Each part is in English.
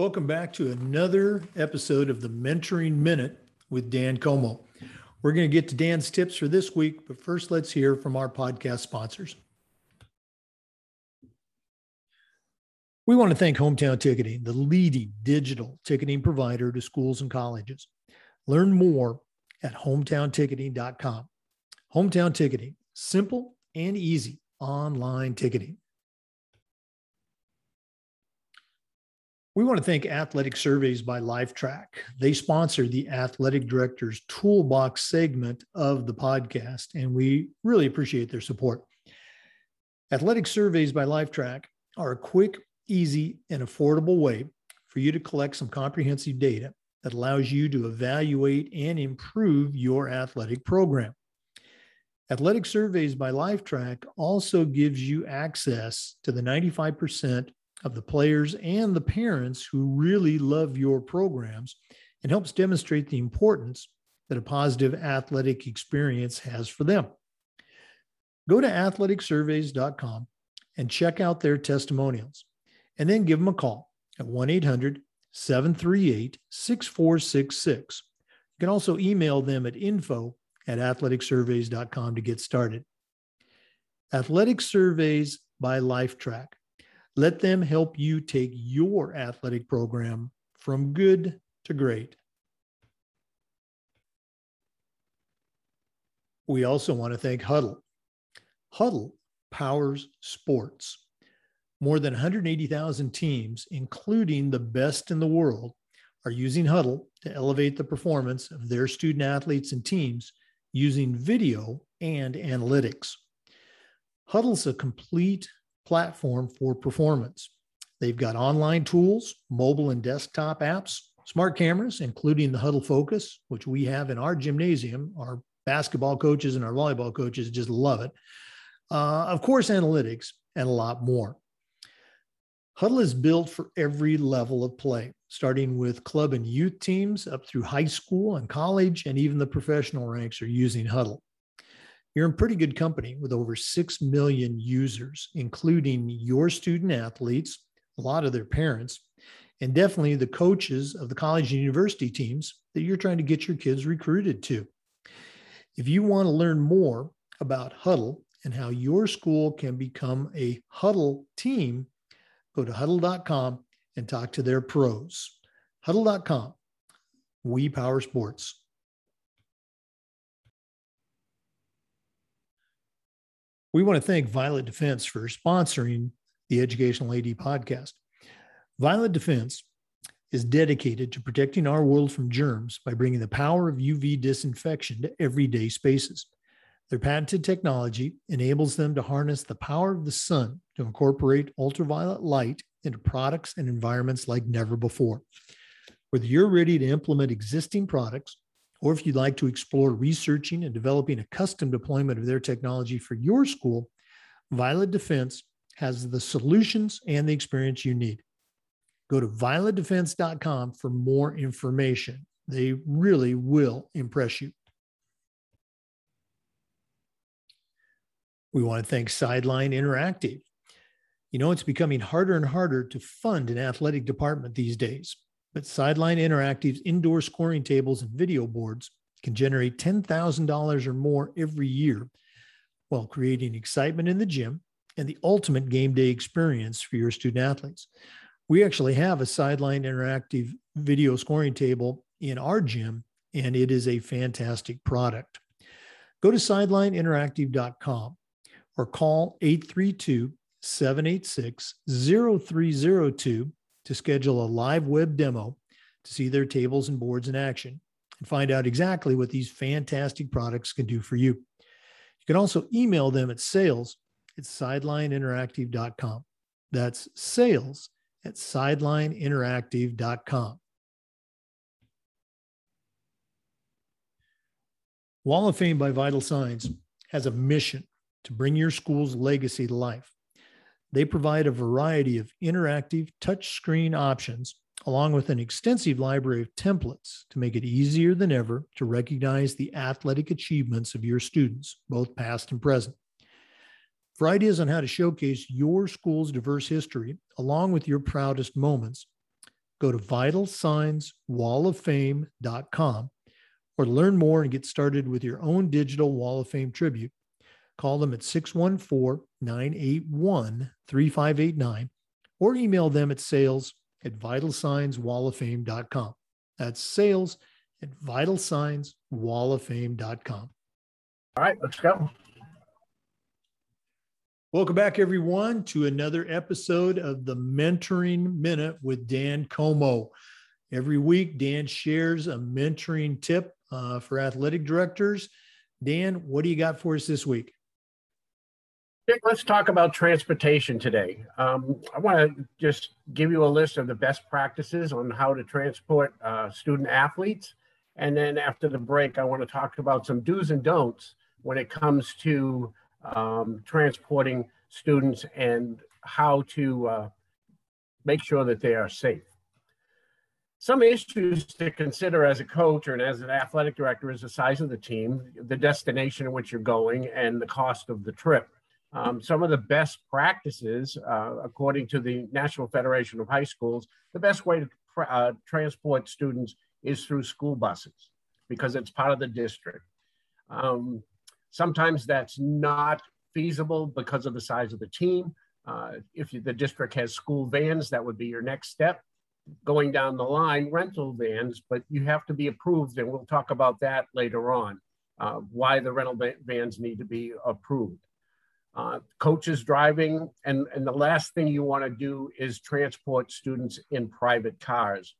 Welcome back to another episode of the Mentoring Minute with Dan Comeau. We're going to get to Dan's tips for this week, but first let's hear from our podcast sponsors. We want to thank Hometown Ticketing, the leading digital ticketing provider to schools and colleges. Learn more at hometownticketing.com. Hometown Ticketing, simple and easy online ticketing. We want to thank Athletic Surveys by Lifetrack. They sponsor the Athletic Director's Toolbox segment of the podcast, and we really appreciate their support. Athletic Surveys by Lifetrack are a quick, easy, and affordable way for you to collect some comprehensive data that allows you to evaluate and improve your athletic program. Athletic Surveys by Lifetrack also gives you access to the 95% of the players and the parents who really love your programs and helps demonstrate the importance that a positive athletic experience has for them. Go to athleticsurveys.com and check out their testimonials, and then give them a call at 1 800 738 6466. You can also email them at info at athleticsurveys.com to get started. Athletic Surveys by Lifetrack let them help you take your athletic program from good to great. We also want to thank Hudl. Hudl powers sports. More than 180,000 teams, including the best in the world, are using Hudl to elevate the performance of their student athletes and teams using video and analytics. Hudl's a complete platform for performance. They've got online tools, mobile and desktop apps, smart cameras, including the Hudl Focus, which we have in our gymnasium. Our basketball coaches and our volleyball coaches just love it. Uh, of course, analytics and a lot more. Hudl is built for every level of play, starting with club and youth teams up through high school and college, and even the professional ranks are using Hudl you're in pretty good company with over 6 million users, including your student athletes, a lot of their parents, and definitely the coaches of the college and university teams that you're trying to get your kids recruited to. If you want to learn more about Hudl and how your school can become a Hudl team, go to hudl.com and talk to their pros. Hudl.com, We power sports. We want to thank Violet Defense for sponsoring the Educational AD podcast. Violet Defense is dedicated to protecting our world from germs by bringing the power of UV disinfection to everyday spaces. Their patented technology enables them to harness the power of the sun to incorporate ultraviolet light into products and environments like never before. Whether you're ready to implement existing products or if you'd like to explore researching and developing a custom deployment of their technology for your school, Violet Defense has the solutions and the experience you need. Go to violetdefense.com for more information. They really will impress you. We want to thank Sideline Interactive. You know, it's becoming harder and harder to fund an athletic department these days but Sideline Interactive's indoor scoring tables and video boards can generate $10,000 or more every year while creating excitement in the gym and the ultimate game day experience for your student athletes. We actually have a Sideline Interactive video scoring table in our gym, and it is a fantastic product. Go to sidelineinteractive.com or call 832 786 0302 to schedule a live web demo to see their tables and boards in action and find out exactly what these fantastic products can do for you. You can also email them at sales at sidelineinteractive.com. That's sales at sidelineinteractive.com. Wall of Fame by Vital Signs has a mission to bring your school's legacy to life. They provide a variety of interactive touchscreen options, along with an extensive library of templates to make it easier than ever to recognize the athletic achievements of your students, both past and present. For ideas on how to showcase your school's diverse history, along with your proudest moments, go to vitalsignswalloffame.com or learn more and get started with your own digital Wall of Fame tribute. Call them at 614 981 3589 or email them at sales at vitalsignswalloffame.com. That's sales at vitalsignswalloffame.com. All right, let's go. Welcome back, everyone, to another episode of the Mentoring Minute with Dan Comeau. Every week, Dan shares a mentoring tip uh, for athletic directors. Dan, what do you got for us this week? Let's talk about transportation today. Um, I want to just give you a list of the best practices on how to transport uh, student athletes. And then after the break, I want to talk about some do's and don'ts when it comes to um, transporting students and how to uh, make sure that they are safe. Some issues to consider as a coach or as an athletic director is the size of the team, the destination in which you're going, and the cost of the trip. Um, some of the best practices, uh, according to the National Federation of High Schools, the best way to uh, transport students is through school buses because it's part of the district. Um, Sometimes that's not feasible because of the size of the team. Uh, if you, the district has school vans, that would be your next step. Going down the line, rental vans, but you have to be approved, and we'll talk about that later on, uh, why the rental vans need to be approved. Uh, coaches driving, and, and the last thing you want to do is transport students in private cars.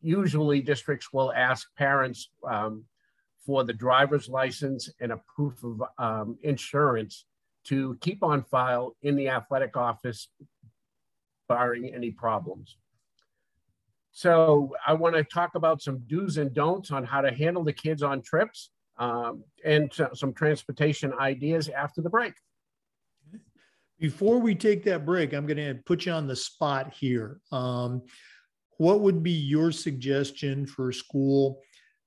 Usually, districts will ask parents um, for the driver's license and a proof of um, insurance to keep on file in the athletic office, barring any problems. So I want to talk about some do's and don'ts on how to handle the kids on trips um, and some transportation ideas after the break. Before we take that break, I'm going to put you on the spot here. Um, what would be your suggestion for school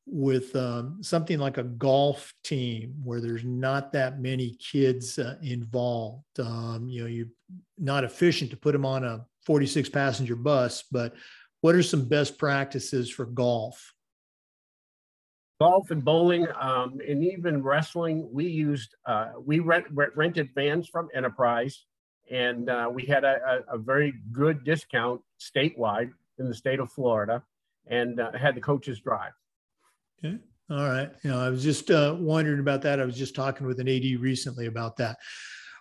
with um, something like a golf team where there's not that many kids uh, involved. Um, you know, you're not efficient to put them on a 46 passenger bus, but what are some best practices for golf? Golf and bowling, um, and even wrestling. We used uh, we rent, rented vans from Enterprise, and uh, we had a, a, very good discount statewide in the state of Florida, and uh, had the coaches drive. Okay. All right. You know, I was just uh, wondering about that. I was just talking with an AD recently about that.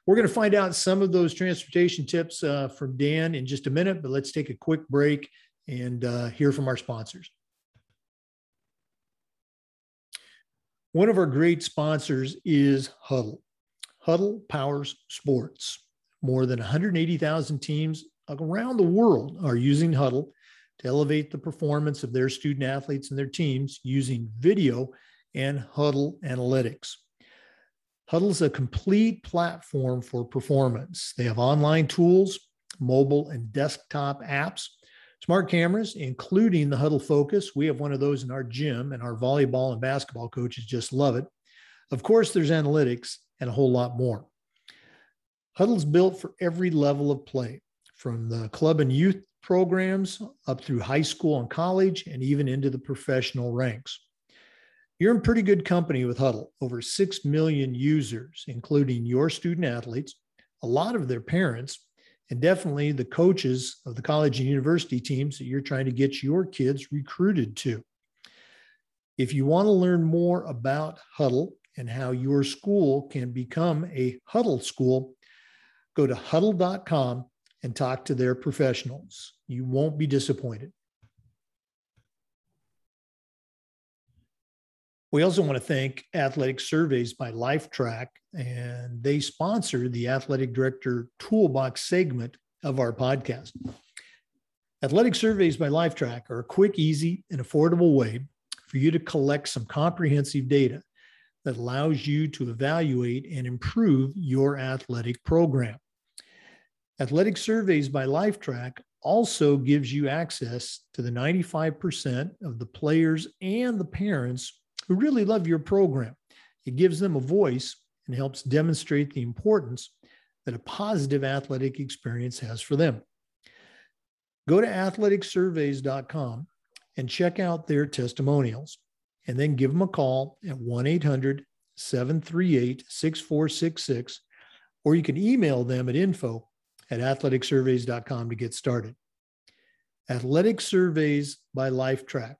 We're going to find out some of those transportation tips uh, from Dan in just a minute, but let's take a quick break and uh, hear from our sponsors. One of our great sponsors is Hudl. Hudl powers sports. More than 180,000 teams around the world are using Hudl to elevate the performance of their student athletes and their teams using video and Hudl analytics. Hudl is a complete platform for performance. They have online tools, mobile and desktop apps, smart cameras, including the Hudl Focus. We have one of those in our gym, and our volleyball and basketball coaches just love it. Of course, there's analytics and a whole lot more. Hudl's built for every level of play, from the club and youth programs up through high school and college and even into the professional ranks. You're in pretty good company with Hudl, Over 6 million users, including your student athletes, a lot of their parents, and definitely the coaches of the college and university teams that you're trying to get your kids recruited to. If you want to learn more about Hudl and how your school can become a Hudl school, go to hudl.com and talk to their professionals. You won't be disappointed. We also want to thank Athletic Surveys by Lifetrack, and they sponsor the Athletic Director Toolbox segment of our podcast. Athletic Surveys by Lifetrack are a quick, easy, and affordable way for you to collect some comprehensive data that allows you to evaluate and improve your athletic program. Athletic Surveys by Lifetrack also gives you access to the 95% of the players and the parents who really love your program. It gives them a voice and helps demonstrate the importance that a positive athletic experience has for them. Go to athleticsurveys.com and check out their testimonials and then give them a call at 1 800 738 6466, or you can email them at info at athleticsurveys.com to get started. Athletic Surveys by Lifetrack.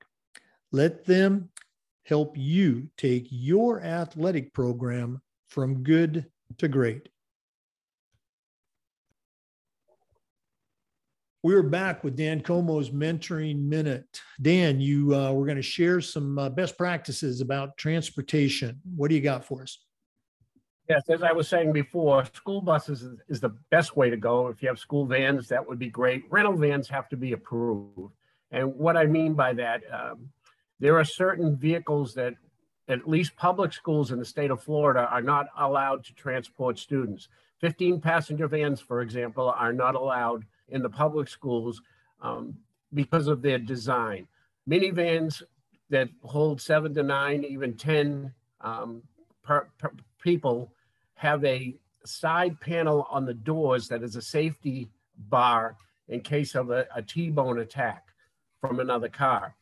Let them help you take your athletic program from good to great. We're back with Dan Comeau's Mentoring Minute. Dan, you uh, we're going to share some uh, best practices about transportation. What do you got for us? Yes, as I was saying before, school buses is, is the best way to go. If you have school vans, that would be great. Rental vans have to be approved. And what I mean by that, um, there are certain vehicles that at least public schools in the state of Florida are not allowed to transport students. 15 passenger vans, for example, are not allowed in the public schools um, because of their design. Minivans that hold seven to nine, even 10 um, per, per people have a side panel on the doors that is a safety bar in case of a a T-bone attack from another car.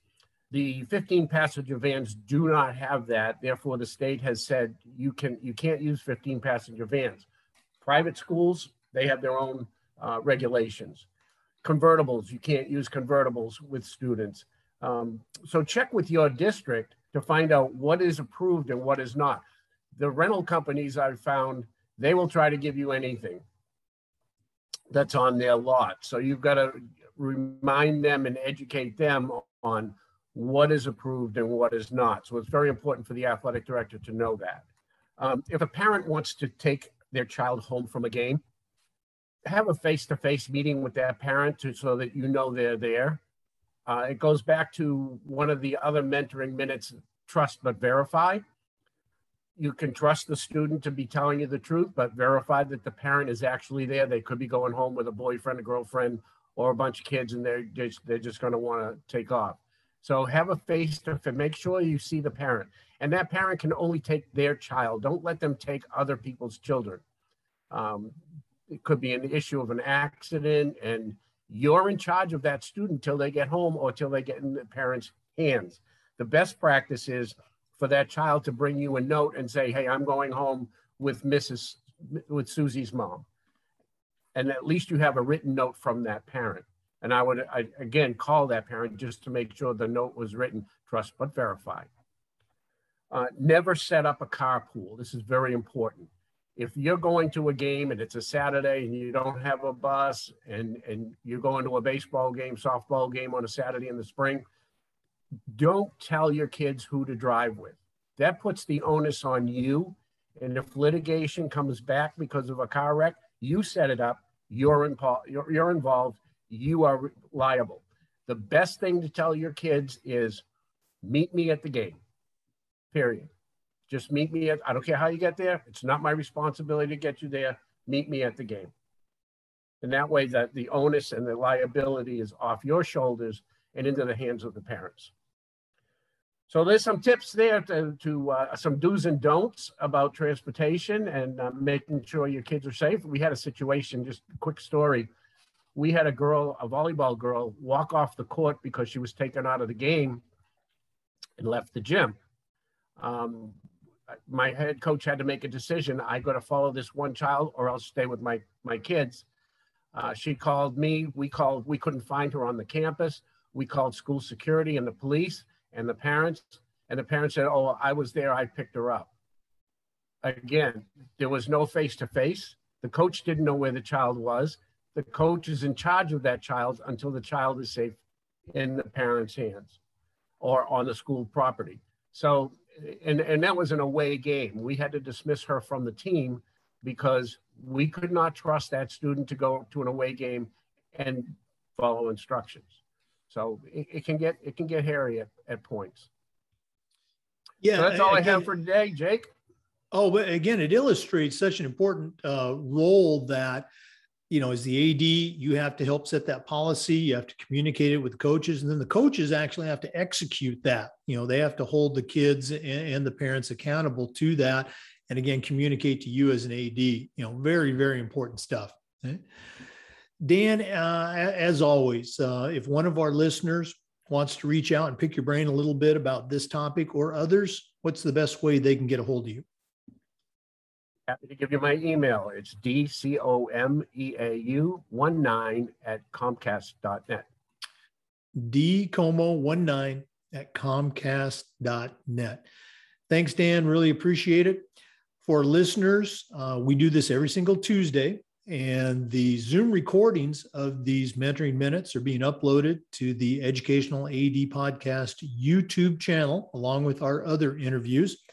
The 15 passenger vans do not have that. Therefore, the state has said you can you can't use 15 passenger vans. Private schools, they have their own uh, regulations. Convertibles, you can't use convertibles with students. Um, so check with your district to find out what is approved and what is not. The rental companies I've found, they will try to give you anything that's on their lot. So you've got to remind them and educate them on what is approved and what is not. So it's very important for the athletic director to know that. Um, if a parent wants to take their child home from a game, have a face-to-face meeting with that parent to, so that you know they're there. Uh, it goes back to one of the other mentoring minutes, trust but verify. You can trust the student to be telling you the truth, but verify that the parent is actually there. They could be going home with a boyfriend, a girlfriend, or a bunch of kids, and they're just they're just going to want to take off. So have a face to face. Make sure you see the parent, and that parent can only take their child. Don't let them take other people's children. Um, it could be an issue of an accident and you're in charge of that student till they get home or till they get in the parents' hands. The best practice is for that child to bring you a note and say, "Hey, I'm going home with Mrs. with Susie's mom," and at least you have a written note from that parent. And I would I, again call that parent just to make sure the note was written, trust but verify. Uh, never set up a carpool. This is very important if you're going to a game and it's a Saturday and you don't have a bus and, and you're going to a baseball game, softball game on a Saturday in the spring, don't tell your kids who to drive with. That puts the onus on you. And if litigation comes back because of a car wreck, you set it up, you're, you're, you're involved, you are liable. The best thing to tell your kids is meet me at the game, period. Just meet me at, I don't care how you get there. It's not my responsibility to get you there. Meet me at the game. And that way that the onus and the liability is off your shoulders and into the hands of the parents. So there's some tips there to, to uh, some do's and don'ts about transportation and uh, making sure your kids are safe. We had a situation, just a quick story. We had a girl, a volleyball girl, walk off the court because she was taken out of the game and left the gym. Um, my head coach had to make a decision. I got to follow this one child or else stay with my, my kids. Uh, she called me. We called, we couldn't find her on the campus. We called school security and the police and the parents. And the parents said, Oh, I was there. I picked her up. Again, there was no face to face. The coach didn't know where the child was. The coach is in charge of that child until the child is safe in the parents' hands or on the school property. So and and that was an away game. We had to dismiss her from the team because we could not trust that student to go to an away game and follow instructions. So it, it can get it can get hairy at, at points. Yeah, so that's all again, I have for today, Jake. Oh, but again, it illustrates such an important uh, role that you know, as the AD, you have to help set that policy. You have to communicate it with coaches, and then the coaches actually have to execute that. You know, they have to hold the kids and, and the parents accountable to that, and again, communicate to you as an AD. You know, very very important stuff. Okay? Dan, uh, as always, uh, if one of our listeners wants to reach out and pick your brain a little bit about this topic or others, what's the best way they can get a hold of you? Happy to give you my email. It's dcomeau19 at comcast.net. dcomeau19 at comcast.net. Thanks, Dan. Really appreciate it. For listeners, uh, we do this every single Tuesday, and the Zoom recordings of these mentoring minutes are being uploaded to the Educational AD Podcast YouTube channel, along with our other interviews.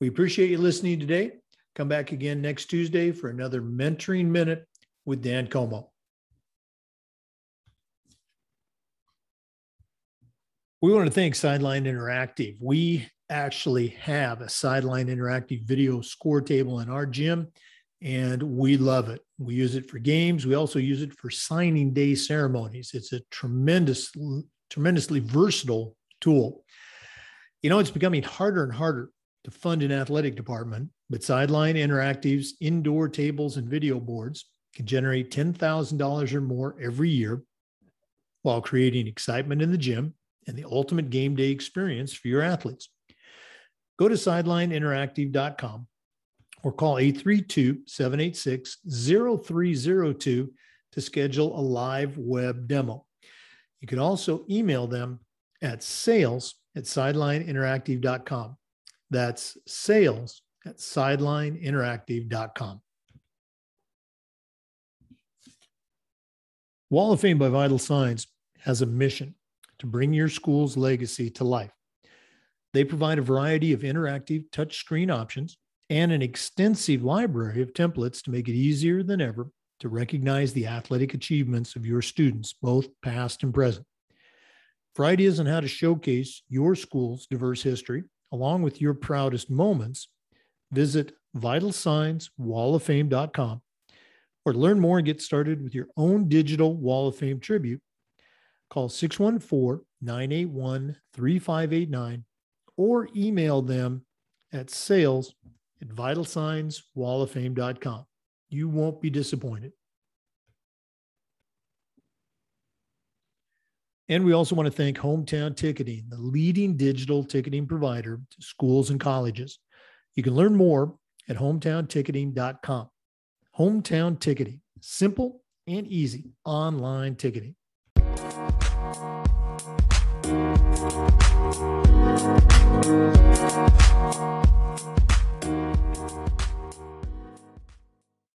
We appreciate you listening today. Come back again next Tuesday for another mentoring minute with Dan Comeau. We want to thank Sideline Interactive. We actually have a Sideline Interactive video score table in our gym, and we love it. We use it for games. We also use it for signing day ceremonies. It's a tremendous, tremendously versatile tool. You know, it's becoming harder and harder to fund an athletic department, but Sideline Interactive's indoor tables and video boards can generate $10,000 or more every year while creating excitement in the gym and the ultimate game day experience for your athletes. Go to sidelineinteractive.com or call 832 786 0302 to schedule a live web demo. You can also email them at sales at sidelineinteractive.com. That's sales at sidelineinteractive.com. Wall of Fame by Vital Signs has a mission to bring your school's legacy to life. They provide a variety of interactive touchscreen options and an extensive library of templates to make it easier than ever to recognize the athletic achievements of your students, both past and present. For ideas on how to showcase your school's diverse history, along with your proudest moments, visit vitalsignswalloffame.com or to learn more and get started with your own digital Wall of Fame tribute call 614 981 3589 or email them at sales at vitalsignswalloffame.com. You won't be disappointed. And we also want to thank Hometown Ticketing, the leading digital ticketing provider to schools and colleges. You can learn more at hometownticketing.com. Hometown Ticketing, simple and easy online ticketing.